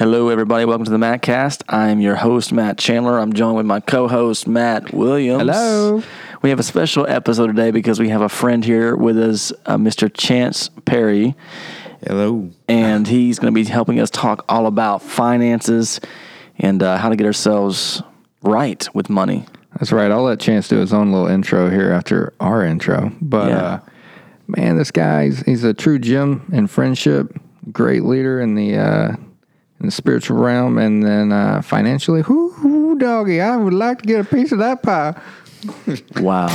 Hello, everybody. Welcome to the Mattcast. I'm your host, Matt Chandler. I'm joined with my co-host, Matt Williams. Hello. We have a special episode today because we have a friend here with us, uh, Mr. Chance Perry, Hello. and he's going to be helping us talk all about finances and uh, how to get ourselves right with money. That's right. I'll let Chance do his own little intro here after our intro. But Yeah. uh, man, this guy he's, he's a true gem in friendship, great leader in the uh, in the spiritual realm, and then uh, financially, whoo, whoo, doggy, I would like to get a piece of that pie. Wow.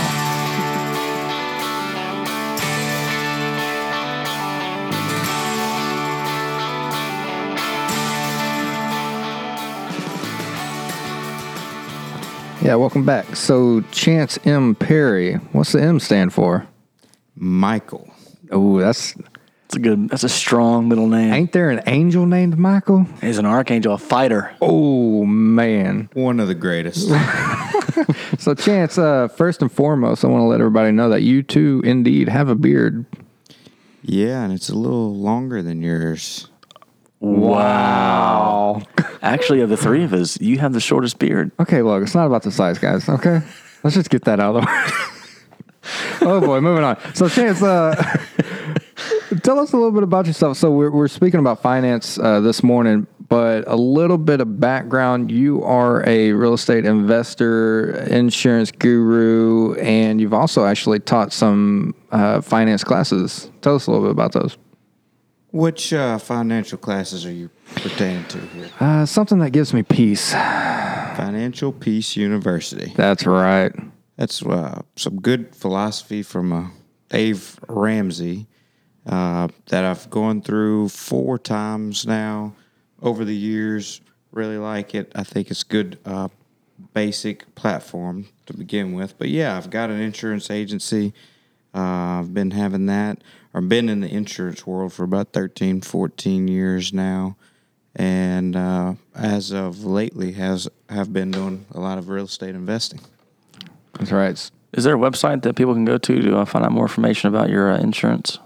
Yeah, welcome back. So Chance M Perry, what's the M stand for? Michael. Oh, that's That's a good. That's a strong middle name. ain't there an angel named Michael? He's an archangel, a fighter. Oh man. One of the greatest. So Chance, uh, first and foremost, I want to let everybody know that you too indeed have a beard. yeah, and it's a little longer than yours. Wow. Actually, of the three of us, you have the shortest beard. Okay, look, it's not about the size, guys. Okay, let's just get that out of the way. oh boy, moving on. So, Chance, uh, tell us a little bit about yourself. So, we're, we're speaking about finance uh, this morning, but a little bit of background. You are a real estate investor, insurance guru, and you've also actually taught some uh, finance classes. Tell us a little bit about those. Which uh, financial classes are you pertaining to here? Uh, something that gives me peace. Financial Peace University. That's right. That's uh, some good philosophy from uh, Dave Ramsey uh, that I've gone through four times now over the years. Really like it. I think it's good uh, basic platform to begin with. But yeah, I've got an insurance agency. Uh, I've been having that, or been in the insurance world for about 13, 14 years now. And uh, as of lately, has have been doing a lot of real estate investing. That's right. Is there a website that people can go to to uh, find out more information about your uh, insurance?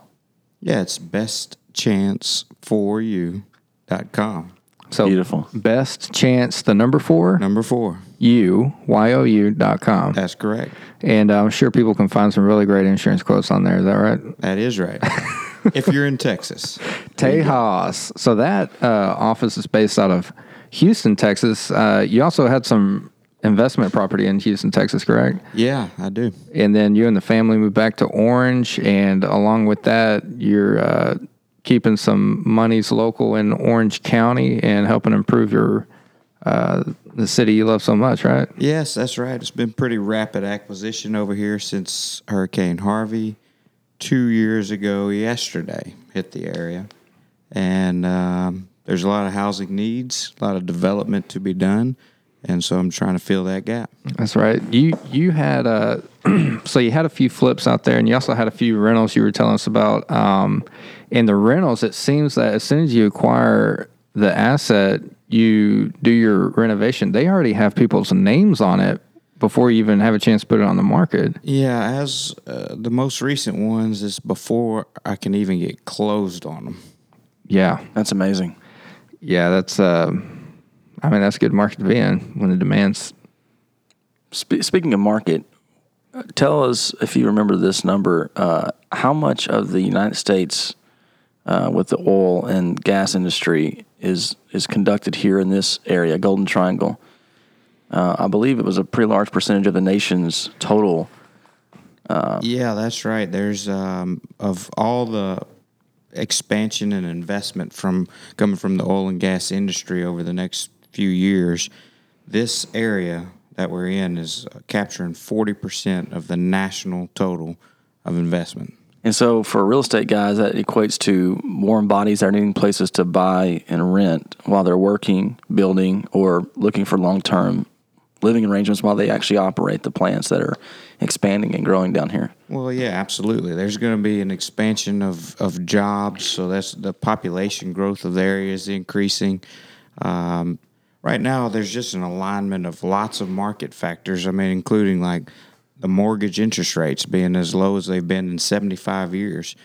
Yeah, it's bestchanceforyou.com. So Beautiful. Best chance, the number four, Number four. you, Y-O-U dot com. That's correct. And I'm sure people can find some really great insurance quotes on there. Is that right? That is right. if you're in Texas. Tejas. So that uh, office is based out of Houston, Texas. Uh, you also had some investment property in Houston, Texas, correct? Yeah, I do. And then you and the family moved back to Orange. And along with that, you're uh, keeping some monies local in Orange County and helping improve your uh, the city you love so much, right? Yes, that's right. It's been pretty rapid acquisition over here since Hurricane Harvey. Two years ago, yesterday, hit the area. And um, there's a lot of housing needs, a lot of development to be done. And so I'm trying to fill that gap. That's right. You you had uh so you had a few flips out there, and you also had a few rentals you were telling us about. Um, in the rentals, it seems that as soon as you acquire the asset, you do your renovation. They already have people's names on it before you even have a chance to put it on the market. Yeah, as uh, the most recent ones is before I can even get closed on them. Yeah, That's amazing. yeah. That's uh, I mean that's a good market to be in when the demand's. Spe- speaking of market, uh, tell us if you remember this number. Uh, how much of the United States, uh, with the oil and gas industry, is is conducted here in this area, Golden Triangle? Uh, I believe it was a pretty large percentage of the nation's total. Yeah, that's right. There's um, of all the expansion and investment from coming from the oil and gas industry over the next few years. This area that we're in is capturing forty percent of the national total of investment. And so, for real estate guys, that equates to warm bodies that are needing places to buy and rent while they're working, building, or looking for long term living arrangements while they actually operate the plants that are expanding and growing down here. Well, yeah, absolutely. There's going to be an expansion of, of jobs, so that's the population growth of the area is increasing. Um, right now, there's just an alignment of lots of market factors. I mean, including like the mortgage interest rates being as low as they've been in 75 years.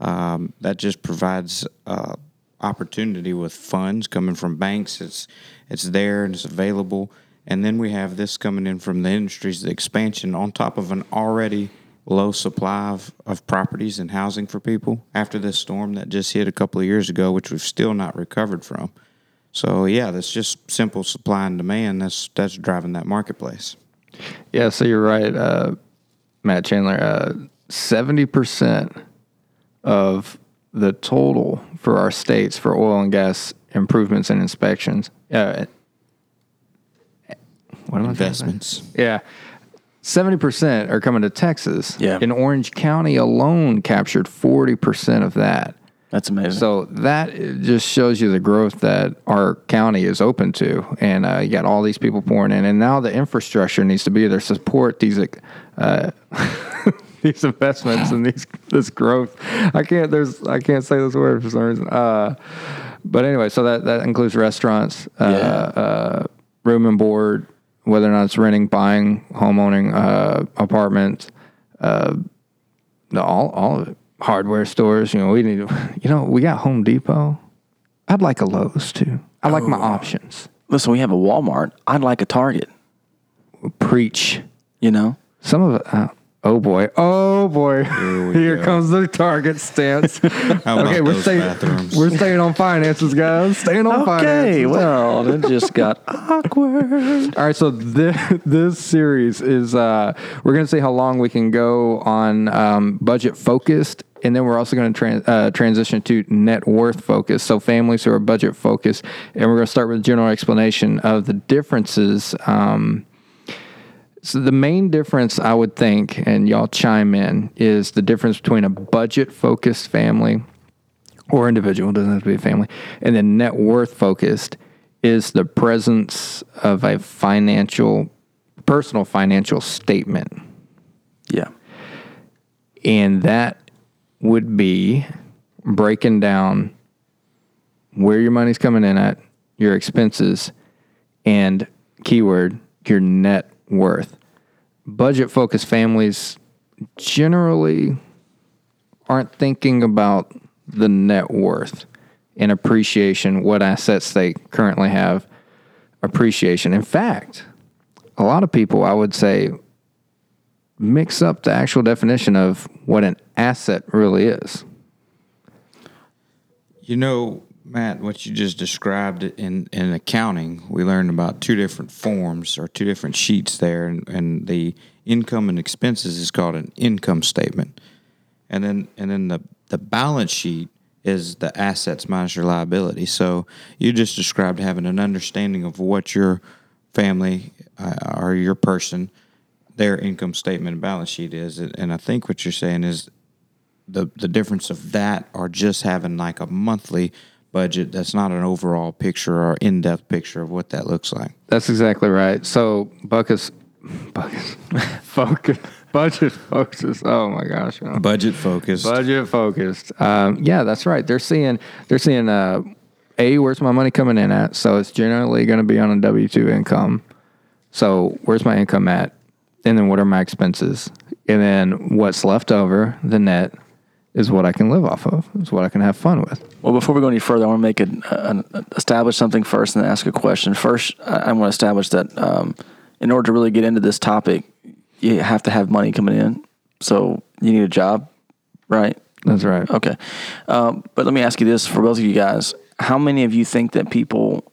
Um, that just provides uh, opportunity with funds coming from banks. It's it's there and it's available. And then we have this coming in from the industries, the expansion on top of an already low supply of, of properties and housing for people after this storm that just hit a couple of years ago, which we've still not recovered from. So yeah, that's just simple supply and demand. That's that's driving that marketplace. Yeah, so you're right, uh, Matt Chandler. Uh, Seventy percent of the total for our states for oil and gas improvements and inspections. Uh, what am I saying? Investments. Yeah. 70% are coming to Texas. Yeah. In Orange County alone captured 40% of that. That's amazing. So that just shows you the growth that our county is open to, and uh, you got all these people pouring in, and now the infrastructure needs to be there to support these uh, these investments and these this growth. I can't there's I can't say this word for some reason. Uh, but anyway, so that that includes restaurants, uh, Yeah. uh, room and board, whether or not it's renting, buying, homeowning, uh, apartments, uh, all all of it. Hardware stores, you know, we need to, you know, we got Home Depot. I'd like a Lowe's too. I like my options. Listen, we have a Walmart. I'd like a Target. Preach. You know, Some of it. Uh, oh boy. Oh boy. we Here go. comes the Target stance. How about okay, we're those staying. bathrooms? We're staying on finances, guys. Staying on finances. okay. Well, it just got awkward. All right, so this, this series is uh, we're going to see how long we can go on um, budget focused, and then we're also going to uh, transition to net worth focus. So families who are budget focused, and we're going to start with a general explanation of the differences. Um, so the main difference, I would think, and y'all chime in, is the difference between a budget focused family or individual, doesn't have to be a family, and then net worth focused is the presence of a financial, personal financial statement. Yeah. And that would be breaking down where your money's coming in at, your expenses, and keyword, your net worth. Budget focused families generally aren't thinking about the net worth and appreciation, what assets they currently have, appreciation. In fact, a lot of people, I would say, mix up the actual definition of what an asset really is. You know, Matt, what you just described in, in accounting, we learned about two different forms or two different sheets there, and, and the income and expenses is called an income statement, and then and then the the balance sheet is the assets minus your liability. So you just described having an understanding of what your family uh, or your person, their income statement and balance sheet is, and I think what you're saying is the the difference of that or just having like a monthly budget that's not an overall picture or in-depth picture of what that looks like. That's exactly right. So Buckus, Buckus, focus, budget focus. Oh my gosh, know. Budget focused. budget focused. Um, yeah, that's right. They're seeing they're seeing uh, a where's my money coming in at. So it's generally going to be on a W two income. So where's my income at, and then what are my expenses, and then what's left over, the net, is what I can live off of. Is what I can have fun with. Well, before we go any further, I want to make an, an establish something first and then ask a question. First, I, I want to establish that um, in order to really get into this topic, you have to have money coming in. So you need a job, right? That's right. Okay. Um, but let me ask you this for both of you guys: How many of you think that people,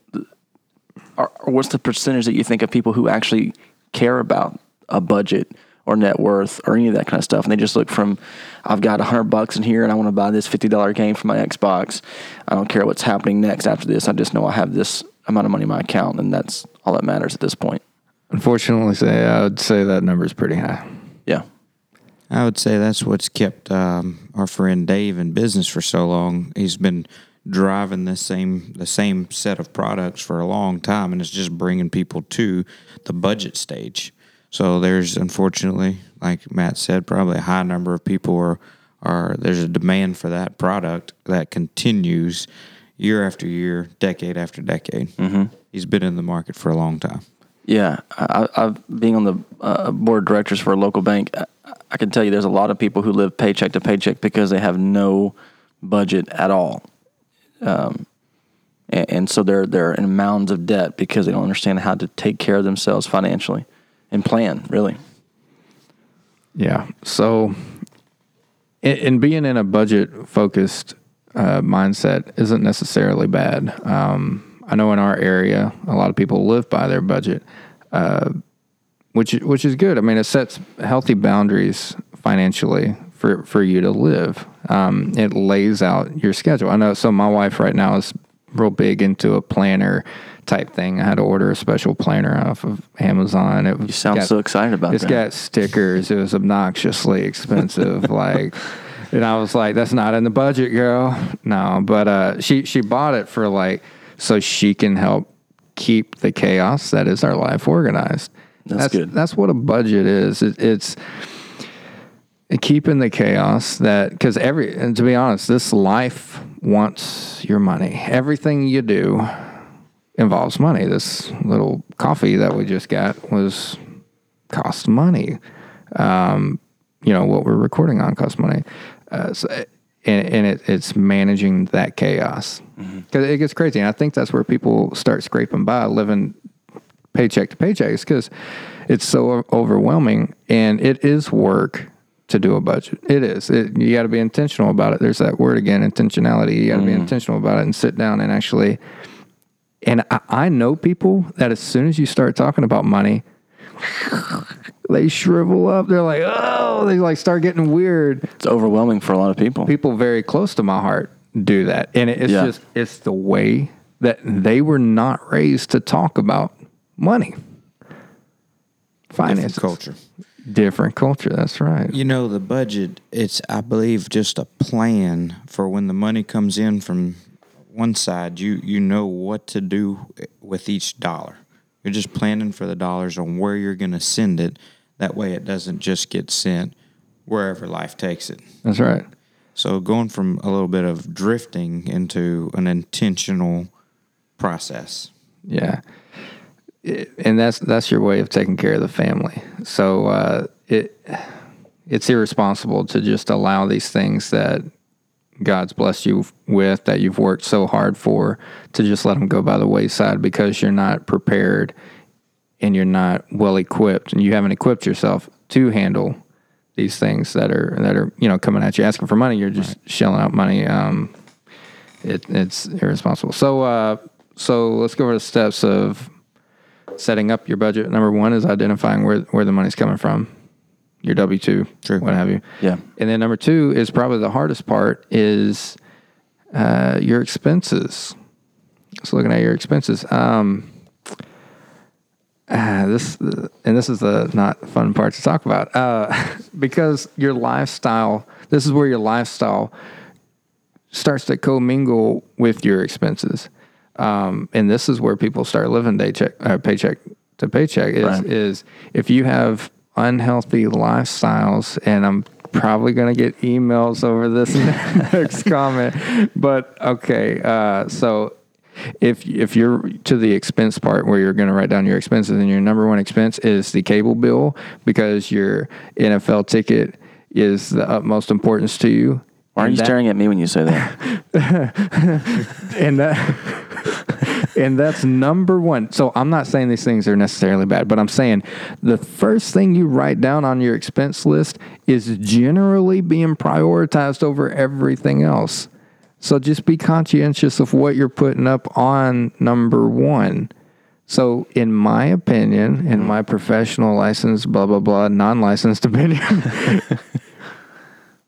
are, or what's the percentage that you think of people who actually care about a budget or net worth or any of that kind of stuff, and they just look from, I've got a hundred bucks in here, and I want to buy this fifty dollar game for my Xbox. I don't care what's happening next after this. I just know I have this amount of money in my account, and that's all that matters at this point. Unfortunately, say I would say that number is pretty high. Yeah. I would say that's what's kept um, our friend Dave in business for so long. He's been driving the same the same set of products for a long time, and it's just bringing people to the budget stage. So there's unfortunately, like Matt said, probably a high number of people are are there's a demand for that product that continues year after year, decade after decade. Mm-hmm. He's been in the market for a long time. Yeah, I, I've being on the uh, board of directors for a local bank. I, I can tell you, there's a lot of people who live paycheck to paycheck because they have no budget at all. um, and, and so they're they're in mounds of debt because they don't understand how to take care of themselves financially and plan really. Yeah. So, and, being in a budget focused uh, mindset isn't necessarily bad. Um, I know in our area, a lot of people live by their budget, uh, which which is good. I mean, it sets healthy boundaries financially for for you to live. Um, it lays out your schedule. I know. So my wife right now is real big into a planner type thing. I had to order a special planner off of Amazon. It You sound got- so excited about it's that. got stickers. It was obnoxiously expensive. like, and I was like, "That's not in the budget, girl." No, but uh, she she bought it for like so she can help keep the chaos that is our life organized. That's good. That's what a budget is. It, it's keeping the chaos that because every and to be honest, this life wants your money. Everything you do involves money. This little coffee that we just got was cost money. Um, you know what we're recording on costs money. Uh, so, and, and it, it's managing that chaos because it gets crazy. And I think that's where people start scraping by, living paycheck to paycheck, because it's so overwhelming. And it is work to do a budget. It is. It, you got to be intentional about it. There's that word again, intentionality. You got to be intentional about it and sit down and actually. And I, I know people that as soon as you start talking about money, they shrivel up. They're like, oh, they like start getting weird. It's overwhelming for a lot of people. People very close to my heart do that, and it's Yeah. just it's the way that they were not raised to talk about money, Different finances, culture. different culture. That's right. You know, the budget, it's, I believe, just a plan for when the money comes in from one side, you, you know what to do with each dollar. You're just planning for the dollars on where you're going to send it. That way it doesn't just get sent wherever life takes it. That's right. So going from a little bit of drifting into an intentional process. Yeah. It- and that's that's your way of taking care of the family. So uh, it it's irresponsible to just allow these things that God's blessed you with that you've worked so hard for to just let them go by the wayside because you're not prepared and you're not well equipped and you haven't equipped yourself to handle these things that are that are you know coming at you asking for money. You're just shelling out money. Um, it, it's irresponsible. So uh, so let's go over the steps of setting up your budget. Number one is identifying where where the money's coming from, your W two, True. what have you. Yeah. And then number two is probably the hardest part is uh, your expenses. So looking at your expenses. Um, ah, this and this is the not fun part to talk about uh, because your lifestyle. This is where your lifestyle starts to commingle with your expenses, um, and this is where people start living day check, uh, paycheck to paycheck. Is Right. is if you have unhealthy lifestyles, and I'm probably going to get emails over this next comment, but okay, uh, so. If if you're to the expense part where you're going to write down your expenses and your number one expense is the cable bill because your NFL ticket is the utmost importance to you. Why are and you that- staring at me when you say that? and that and that's number one. So I'm not saying these things are necessarily bad, but I'm saying the first thing you write down on your expense list is generally being prioritized over everything else. So just be conscientious of what you're putting up on number one. So, in my opinion, in mm-hmm. my professional license, blah blah blah, non-licensed opinion,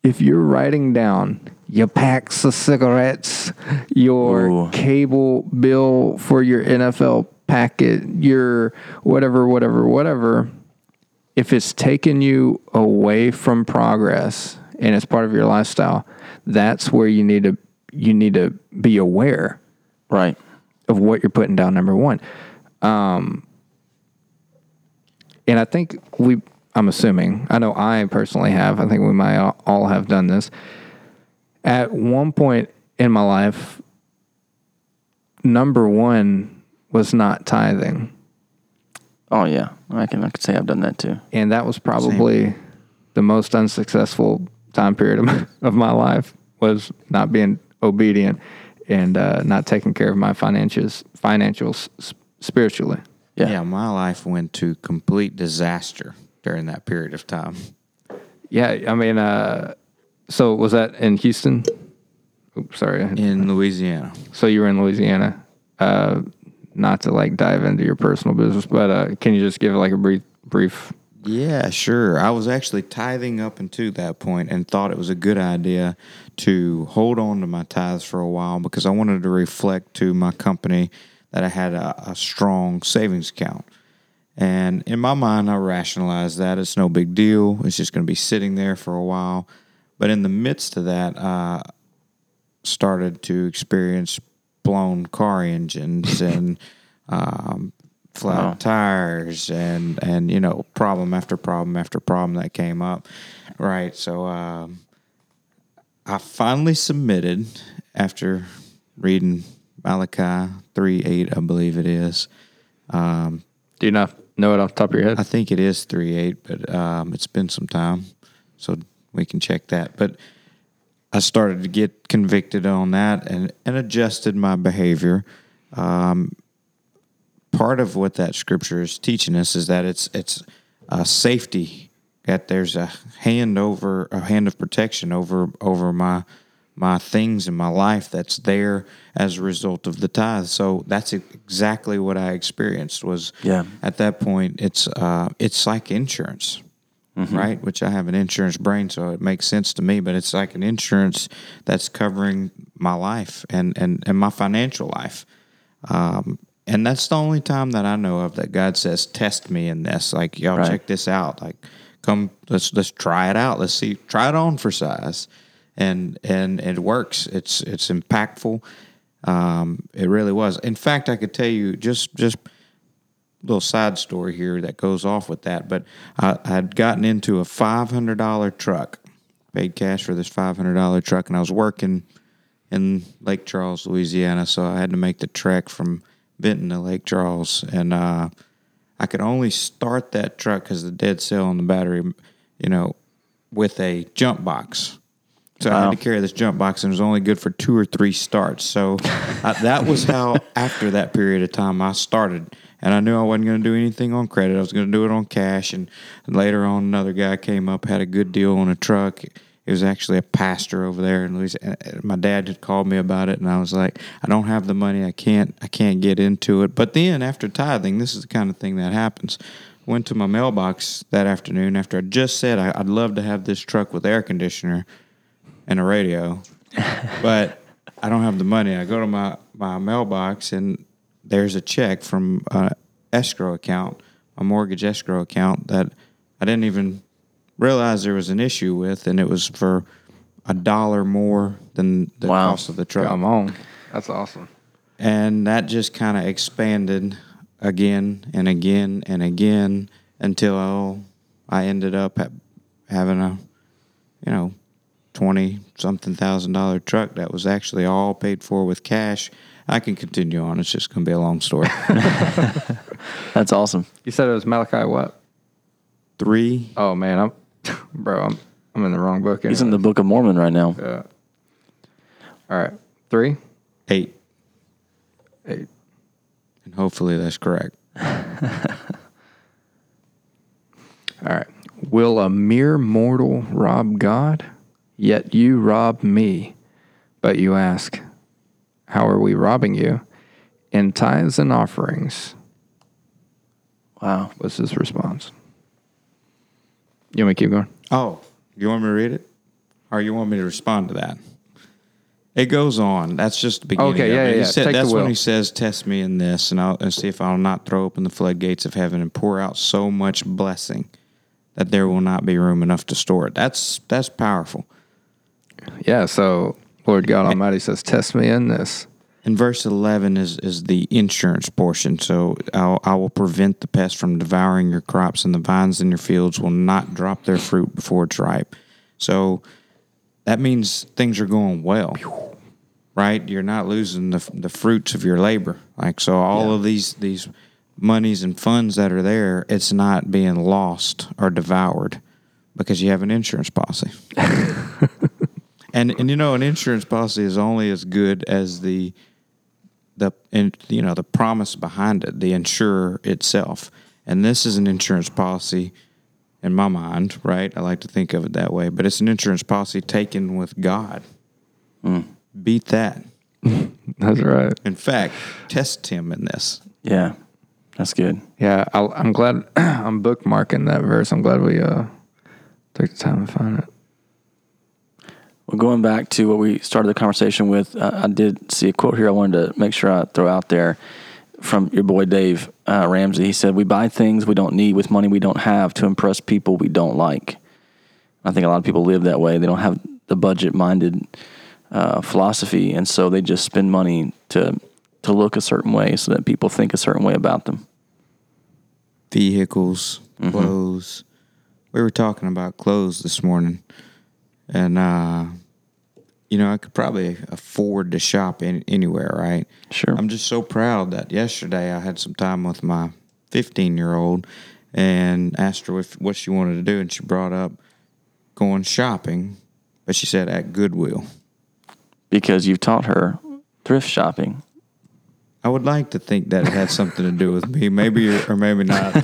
if you're writing down your packs of cigarettes, your Ooh. cable bill for your NFL packet, your whatever, whatever, whatever, if it's taking you away from progress and it's part of your lifestyle, that's where you need to you need to be aware right. of what you're putting down number one um and i think we i'm assuming. I know i personally have. I think we might all- all have done this. At one point in my life number one was not tithing. Oh yeah, I can I could say I've done that too. and that was probably the most unsuccessful time period of my, of my life was not being obedient and uh, not taking care of my finances, financials s- spiritually. Yeah. yeah, my life went to complete disaster during that period of time. Yeah, I mean, uh, so was that in Houston? Oops, sorry. in Louisiana. So you were in Louisiana. Uh, not to like dive into your personal business, but uh, can you just give like a brief, brief? Yeah, sure. I was actually tithing up until that point and thought it was a good idea to hold on to my tithes for a while because I wanted to reflect to my company that I had a, a strong savings account. And in my mind, I rationalized that it's no big deal. It's just going to be sitting there for a while. But in the midst of that, I started to experience blown car engines and um, flat Wow. tires and and you know problem after problem after problem that came up. Right. So um, I finally submitted after reading Malachi three eight, I believe it is. Um, Do you not know it off the top of your head? I think it is three eight, but um, it's been some time, so we can check that. But I started to get convicted on that and, and adjusted my behavior. Um, part of what that scripture is teaching us is that it's it's safety that there's a hand over a hand of protection over over my my things in my life that's there as a result of the tithe. So that's exactly what I experienced was Yeah. at that point it's uh, it's like insurance right? Which i have an insurance brain so it makes sense to me but it's like an insurance that's covering my life and and, and my financial life. Um, and that's the only time that i know of that god says test me in this. Like y'all Right. check this out. Like come let's let's try it out. Let's see try it on for size and and it works. It's it's impactful. Um, it really was. In fact i could tell you just just little side story here that goes off with that, but I I had gotten into a five hundred dollar truck, paid cash for this five hundred dollar truck, and I was working in Lake Charles, Louisiana, so I had to make the trek from Vinton to Lake Charles, and uh, I could only start that truck because the dead cell on the battery, you know, with a jump box. So I had to carry this jump box, and it was only good for two or three starts. So I, that was how, after that period of time, I started. And I knew I wasn't going to do anything on credit. I was going to do it on cash. And later on, another guy came up, had a good deal on a truck. It was actually a pastor over there in Louisiana. Uh, uh, my dad had called me about it, and I was like, I don't have the money. I can't. I can't get into it. But then after tithing, this is the kind of thing that happens. Went to my mailbox that afternoon after I just said I'd love to have this truck with air conditioner and a radio, but I don't have the money. I go to my, my mailbox and there's a check from an escrow account, a mortgage escrow account that I didn't even realize there was an issue with, and it was for a dollar more than the Wow. cost of the truck Come on, that's awesome. and that just kind of expanded again and again and again until I ended up ha- having a, you know, twenty something thousand dollar truck that was actually all paid for with cash. I can continue on. It's just going to be a long story. That's awesome. You said it was Malachi what? Three, Oh man, I'm bro. I'm I'm in the wrong book. He's in the. Book of Mormon right now. Yeah. All right, three, eight, eight. and hopefully that's correct. All right. Will a mere mortal rob God? Yet you rob me. But you ask, How are we robbing you? In tithes and offerings, Wow. was his response. You want me to keep going? Oh, you want me to read it, or you want me to respond to that? It goes on. That's just the beginning. Okay, of yeah, it. yeah, He yeah. said, Take the that's when he says, "Test me in this, and I'll and see if I'll not throw open the floodgates of heaven and pour out so much blessing that there will not be room enough to store it." That's that's powerful. Yeah, so Lord God Almighty says, Test me in this. And verse 11 is, is the insurance portion. So I'll, I will prevent the pest from devouring your crops, and the vines in your fields will not drop their fruit before it's ripe. So that means things are going well, right? You're not losing the, the fruits of your labor. Like, so all of these, these monies and funds that are there, it's not being lost or devoured because you have an insurance policy. and and you know, an insurance policy is only as good as the the and you know the promise behind it, the insurer itself. And this is an insurance policy in my mind, right? I like to think of it that way, but it's an insurance policy taken with God. Beat that. That's right. In fact, test him in this. Yeah, that's good. Yeah, i I'm glad I'm bookmarking that verse. I'm glad we uh took the time to find it. Well, going back to what we started the conversation with, uh, I did see a quote here I wanted to make sure I throw out there from your boy Dave uh, Ramsey. He said, We buy things we don't need with money we don't have to impress people we don't like. I think a lot of people live that way. They don't have the budget minded uh, philosophy, and so they just spend money to, to look a certain way so that people think a certain way about them. Vehicles, clothes. We were talking about clothes this morning, and uh, you know I could probably afford to shop in, anywhere, right? Sure. I'm just so proud that yesterday I had some time with my 15 year old and asked her if, what she wanted to do, and she brought up going shopping, but she said at Goodwill. Because you've taught her thrift shopping. I would like to think that it had something to do with me, maybe or, or maybe not.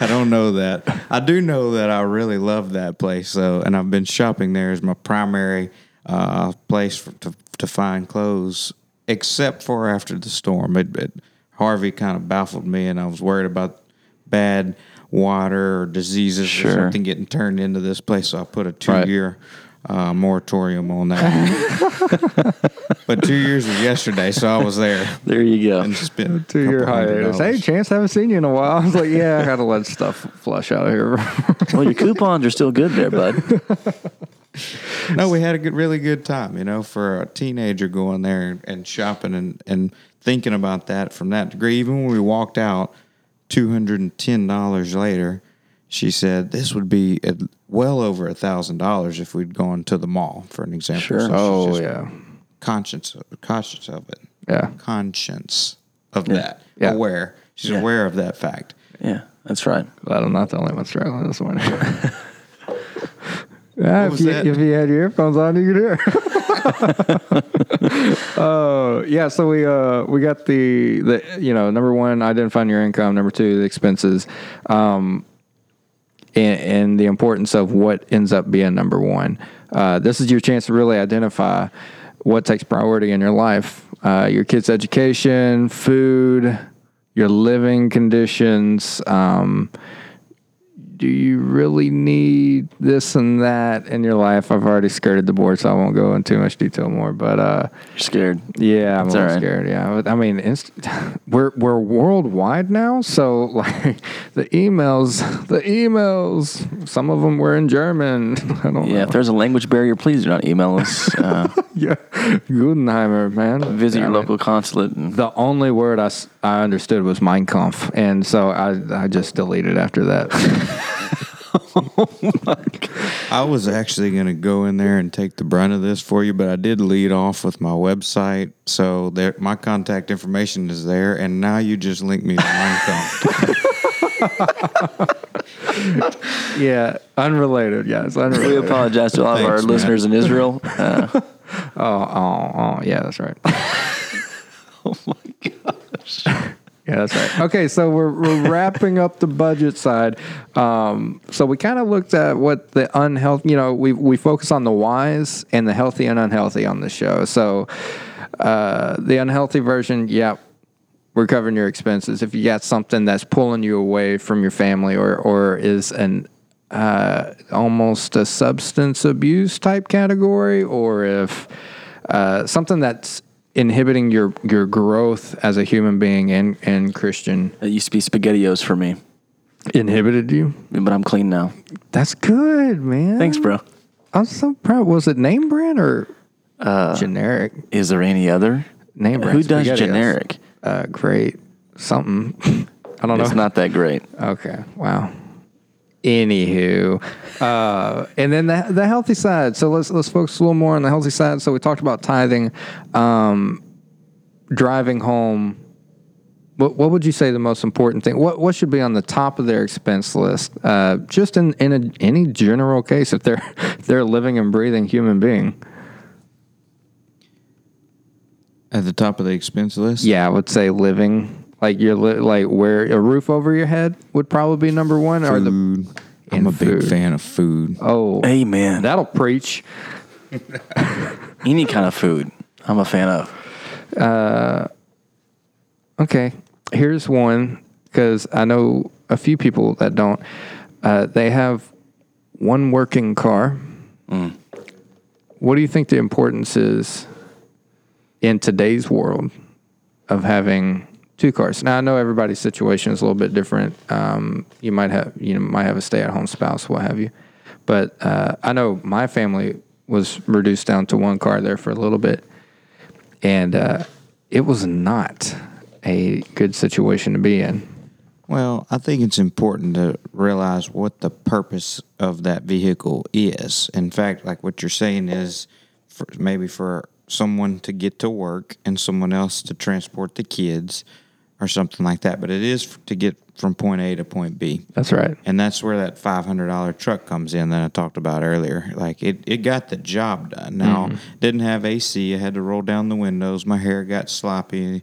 I don't know that. I do know that I really love that place, though, and I've been shopping there as my primary uh, place for, to to find clothes, except for after the storm. It, it, Harvey kind of baffled me, and I was worried about bad water or diseases Sure. or something getting turned into this place. So I put a two Right. year uh, moratorium on that. but two years was yesterday, so I was there There you go. and spent Two year a couple hiatus. Hey, dollars. Chance, haven't seen you in a while. I was like, yeah, I gotta let stuff flush out of here. well, your coupons are still good there, bud. No, we had a good, really good time. You know, for a teenager going there and shopping and and thinking about that from that degree. Even when we walked out, two hundred and ten dollars later, she said this would be at well over a thousand dollars if we'd gone to the mall, for an example. Sure. So she's oh just yeah, Conscience, conscious of it. yeah. Conscious of that. Yeah. Aware. She's Yeah. aware of that fact. Yeah, that's right. Glad I'm not the only one struggling this morning. yeah, if you, if you had your earphones on, you could hear. Oh yeah, so we uh we got the the you know number one identifying your income, number two the expenses, um, and, and the importance of what ends up being number one. Uh, this is your chance to really identify what takes priority in your life. Uh, your kids' education, food, your living conditions. Um, do you really need this and that in your life? I've already skirted the board, so I won't go into too much detail more. But uh, You're scared. yeah, I'm It's a little right. scared. Yeah, I mean, inst- we're we're worldwide now, so like the emails, the emails. Some of them were in German. I don't Yeah, know. if there's a language barrier, please do not email us. Uh, yeah, Gutenheimer, man. visit Yeah, your I mean, local consulate. And, The only word I, s- I understood was Mein Kampf, and so I I just deleted after that. I was actually going to go in there and take the brunt of this for you, but I did lead off with my website, so there, my contact information is there, and now you just link me to Minecraft. yeah, unrelated. Yeah, it's we apologize to all of our man. listeners in Israel. Uh, Oh, oh, oh, yeah, that's right. oh my gosh. Yeah, that's right. Okay, so we're, we're wrapping up the budget side. Um, so we kind of looked at what the unhealthy, you know, we we focus on the wise and the healthy and unhealthy on the show. So uh, the unhealthy version, yeah, we're covering your expenses. If you got something that's pulling you away from your family or or is an uh, almost a substance abuse type category, or if uh, something that's inhibiting your your growth as a human being and and Christian It used to be SpaghettiOs for me, inhibited you. but I'm clean now. That's good, man. Thanks, bro. I'm so proud. Was it name brand or generic? Is there any other? Name brand. Who does generic? Uh, great. Something. I don't know. It's not that great. Okay. Wow. Anywho, uh, and then the, the healthy side. So let's let's focus a little more on the healthy side. So we talked about tithing, um, driving home. What, what would you say the most important thing? What what should be on the top of their expense list? Uh, just in in a, any general case, if they're they're a living and breathing human being. At the top of the expense list. Yeah, I would say living like you're li- like where a roof over your head would probably be number one. Or the Food. I'm And a big food. fan of food. oh, Amen. that'll preach. Any kind of food, I'm a fan of. Okay, here's one because I know a few people that don't. Uh, they have one working car. What do you think the importance is in today's world of having two cars? Now I know everybody's situation is a little bit different. Um, you might have you know might have a stay at home spouse, what have you. But uh, I know my family was reduced down to one car there for a little bit, and uh, it was not a good situation to be in. Well, I think it's important to realize what the purpose of that vehicle is. In fact, like what you're saying is for, maybe for someone to get to work and someone else to transport the kids or something like that. But it is to get from point A to point B. That's right. And that's where that five hundred dollar truck comes in that I talked about earlier. Like it, it got the job done. Now mm-hmm. didn't have AC. I had to roll down the windows. My hair got sloppy.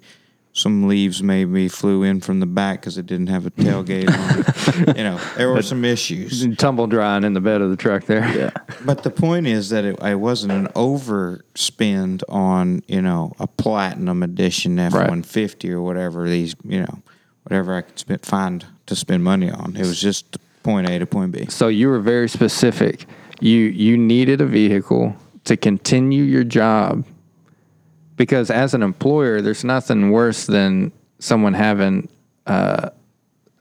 Some leaves maybe flew in from the back because it didn't have a tailgate on. it. You know, there were some issues. Tumble drying in the bed of the truck there. Yeah. But the point is that it, I wasn't an overspend on you know a platinum edition F one fifty or whatever these you know whatever I could spend, find to spend money on. It was just point A to point B. So you were very specific. You you needed a vehicle to continue your job because as an employer, there's nothing worse than someone having uh,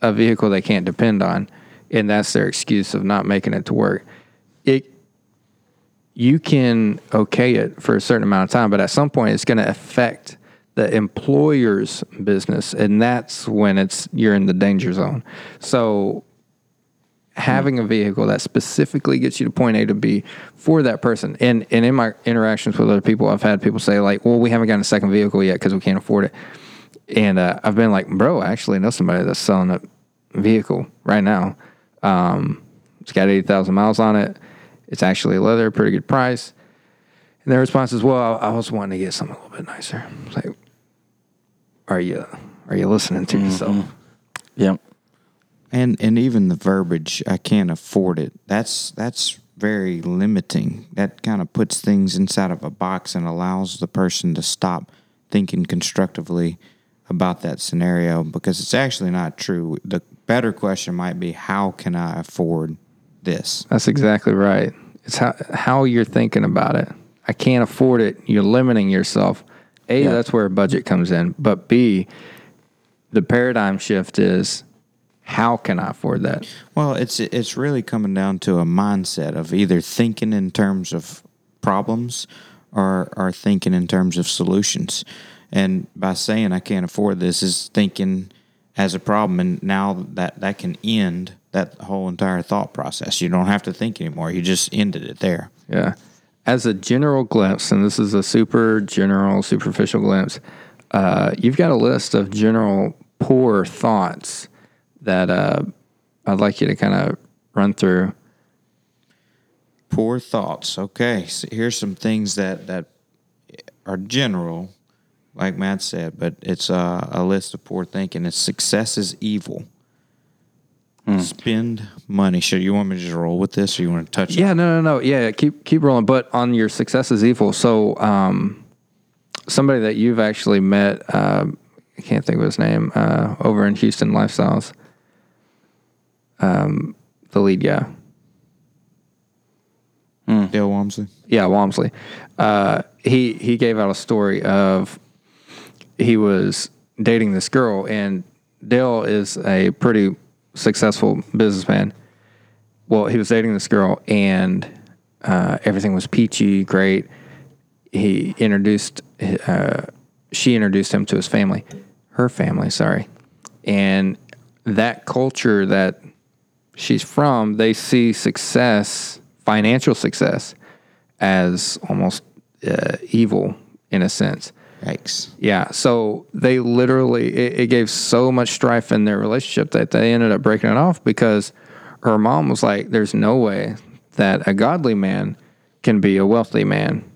a vehicle they can't depend on, and that's their excuse of not making it to work. It you can okay it for a certain amount of time, but at some point it's going to affect the employer's business, and that's when it's you're in the danger zone. So having a vehicle that specifically gets you to point A to B for that person. And and in my interactions with other people, I've had people say like, "Well, we haven't gotten a second vehicle yet because we can't afford it." And uh, I've been like, "Bro, I actually know somebody that's selling a vehicle right now. Um, it's got eighty thousand miles on it. It's actually leather, pretty good price." And their response is, "Well, I, I was wanting to get something a little bit nicer." It's like, are you are you listening to yourself? Yep. And and even the verbiage, I can't afford it. That's that's very limiting. That kind of puts things inside of a box and allows the person to stop thinking constructively about that scenario because it's actually not true. The better question might be how can I afford this? That's exactly right. It's how how you're thinking about it. I can't afford it. You're limiting yourself. A, Yeah. that's where a budget comes in. But B, the paradigm shift is how can I afford that? Well, it's it's really coming down to a mindset of either thinking in terms of problems or or thinking in terms of solutions. And by saying I can't afford this is thinking as a problem and now that that can end that whole entire thought process. You don't have to think anymore. You just ended it there. Yeah. As a general glimpse, and this is a super general, superficial glimpse, uh, you've got a list of general poor thoughts that uh, I'd like you to kind of run through. Poor thoughts. Okay, so here's some things that that are general, like Matt said, but it's uh, a list of poor thinking. It's success is evil. Spend money. Should you want me to just roll with this, or you want to touch? Yeah, no, no, no. Yeah, keep keep rolling. But on your success is evil. So, um, somebody that you've actually met, um, I can't think of his name, uh, over in Houston Lifestyles. Um, the lead guy. it? Dale Walmsley. Yeah, Walmsley. Uh, he he gave out a story of he was dating this girl, and Dale is a pretty successful businessman. Well, he was dating this girl, and uh, everything was peachy, great. He introduced, uh, she introduced him to his family, her family, sorry, and that culture that she's from, they see success, financial success, as almost uh, evil in a sense. Yikes. Yeah. So they literally, it, it gave so much strife in their relationship that they ended up breaking it off because her mom was like, there's no way that a godly man can be a wealthy man.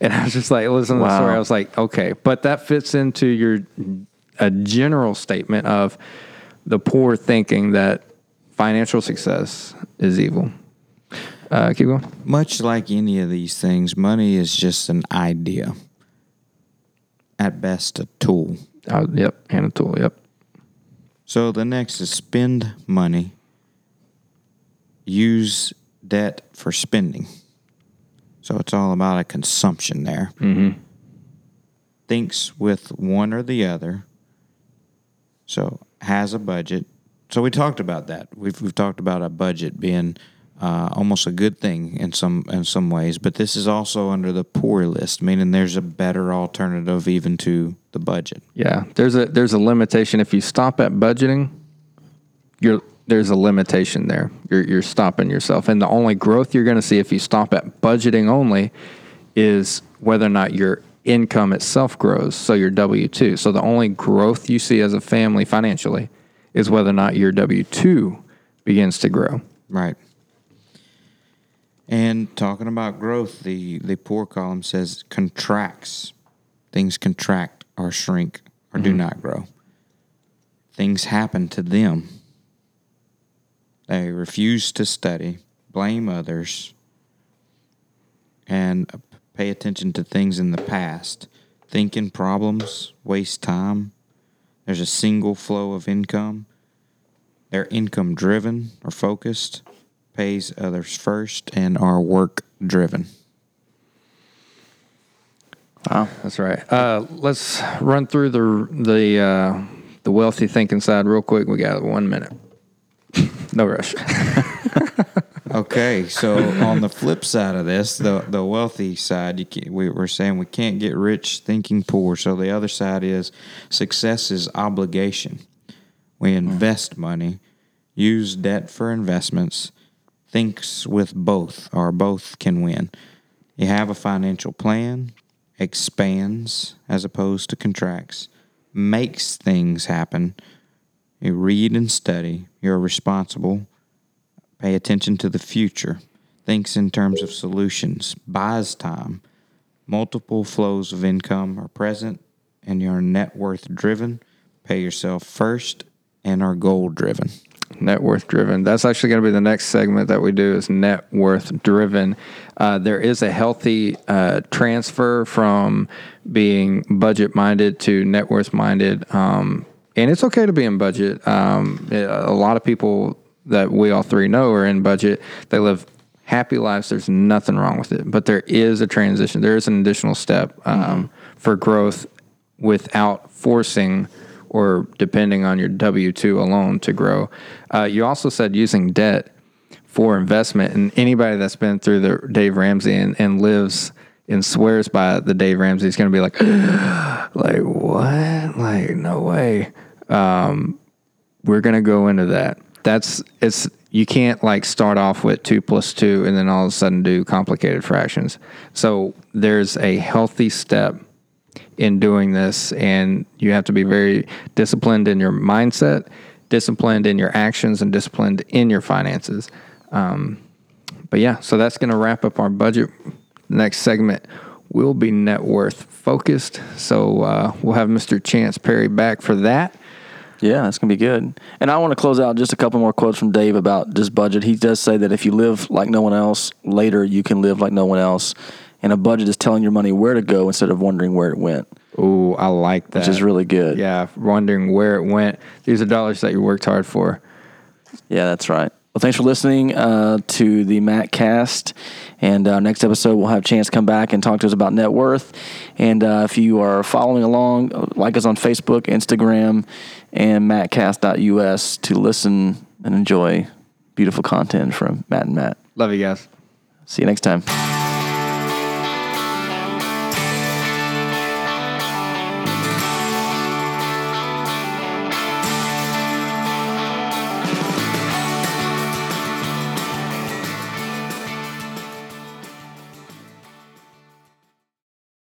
And I was just like, listen to the story. I was like, okay, but that fits into your a general statement of the poor thinking that financial success is evil. Uh, keep going. Much like any of these things, money is just an idea. At best, a tool. Uh, yep, and a tool. Yep. So the next is spend money, use debt for spending. So it's all about a consumption there. Mm-hmm. Thinks with one or the other. So has a budget. So we talked about that. We've we've talked about a budget being uh, almost a good thing in some in some ways, but this is also under the poor list, meaning there's a better alternative even to the budget. Yeah, there's a there's a limitation. If you stop at budgeting, you're there's a limitation there. You're you're stopping yourself, and the only growth you're going to see if you stop at budgeting only is whether or not your income itself grows. So your W two. So the only growth you see as a family financially is whether or not your W two begins to grow. Right. And talking about growth, the, the poor column says contracts. Things contract or shrink or do mm-hmm. not grow. Things happen to them. They refuse to study, blame others, and pay attention to things in the past. Think in problems, waste time. There's a single flow of income. They're income driven or focused, pays others first, and are work driven. Wow. That's right. Uh, let's run through the the uh, the wealthy thinking side real quick. We got one minute. no rush. Okay, so on the flip side of this, the the wealthy side, you can, we were saying we can't get rich thinking poor. So the other side is success is obligation. We mm-hmm. invest money, use debt for investments, thinks with both or both can win. You have a financial plan, expands as opposed to contracts, makes things happen. You read and study. You're responsible pay attention to the future, thinks in terms of solutions, buys time. Multiple flows of income are present, and you're net worth driven. Pay yourself first and are goal driven. net worth driven. That's actually going to be the next segment that we do is net worth driven. Uh, there is a healthy uh, transfer from being budget minded to net worth minded. Um, and it's okay to be in budget. Um, a lot of people that we all three know are in budget. They live happy lives. There's nothing wrong with it. But there is a transition. There is an additional step um, for growth without forcing or depending on your W 2 alone to grow. Uh, you also said using debt for investment. And anybody that's been through the Dave Ramsey and, and lives and swears by the Dave Ramsey is going to be like, like, what? Like, no way. Um, we're going to go into that. That's, it's, you can't like start off with two plus two and then all of a sudden do complicated fractions. So there's a healthy step in doing this and you have to be very disciplined in your mindset disciplined in your actions and disciplined in your finances. Um, but yeah so that's going to wrap up our budget. Next segment will be net worth focused. So uh, we'll have mr chance perry back for that Yeah, that's gonna be good. And I want to close out just a couple more quotes from Dave about this budget. He does say that if you live like no one else, later you can live like no one else. And a budget is telling your money where to go instead of wondering where it went, oh i like that which is really good. yeah wondering where it went these are dollars that you worked hard for Yeah, that's right. Well, thanks for listening uh, to the Matt Cast. And uh, next episode, we'll have Chance come back and talk to us about net worth. And uh, if you are following along, uh, like us on Facebook, Instagram, and mattcast.us to listen and enjoy beautiful content from Matt and Matt. love you guys See you next time.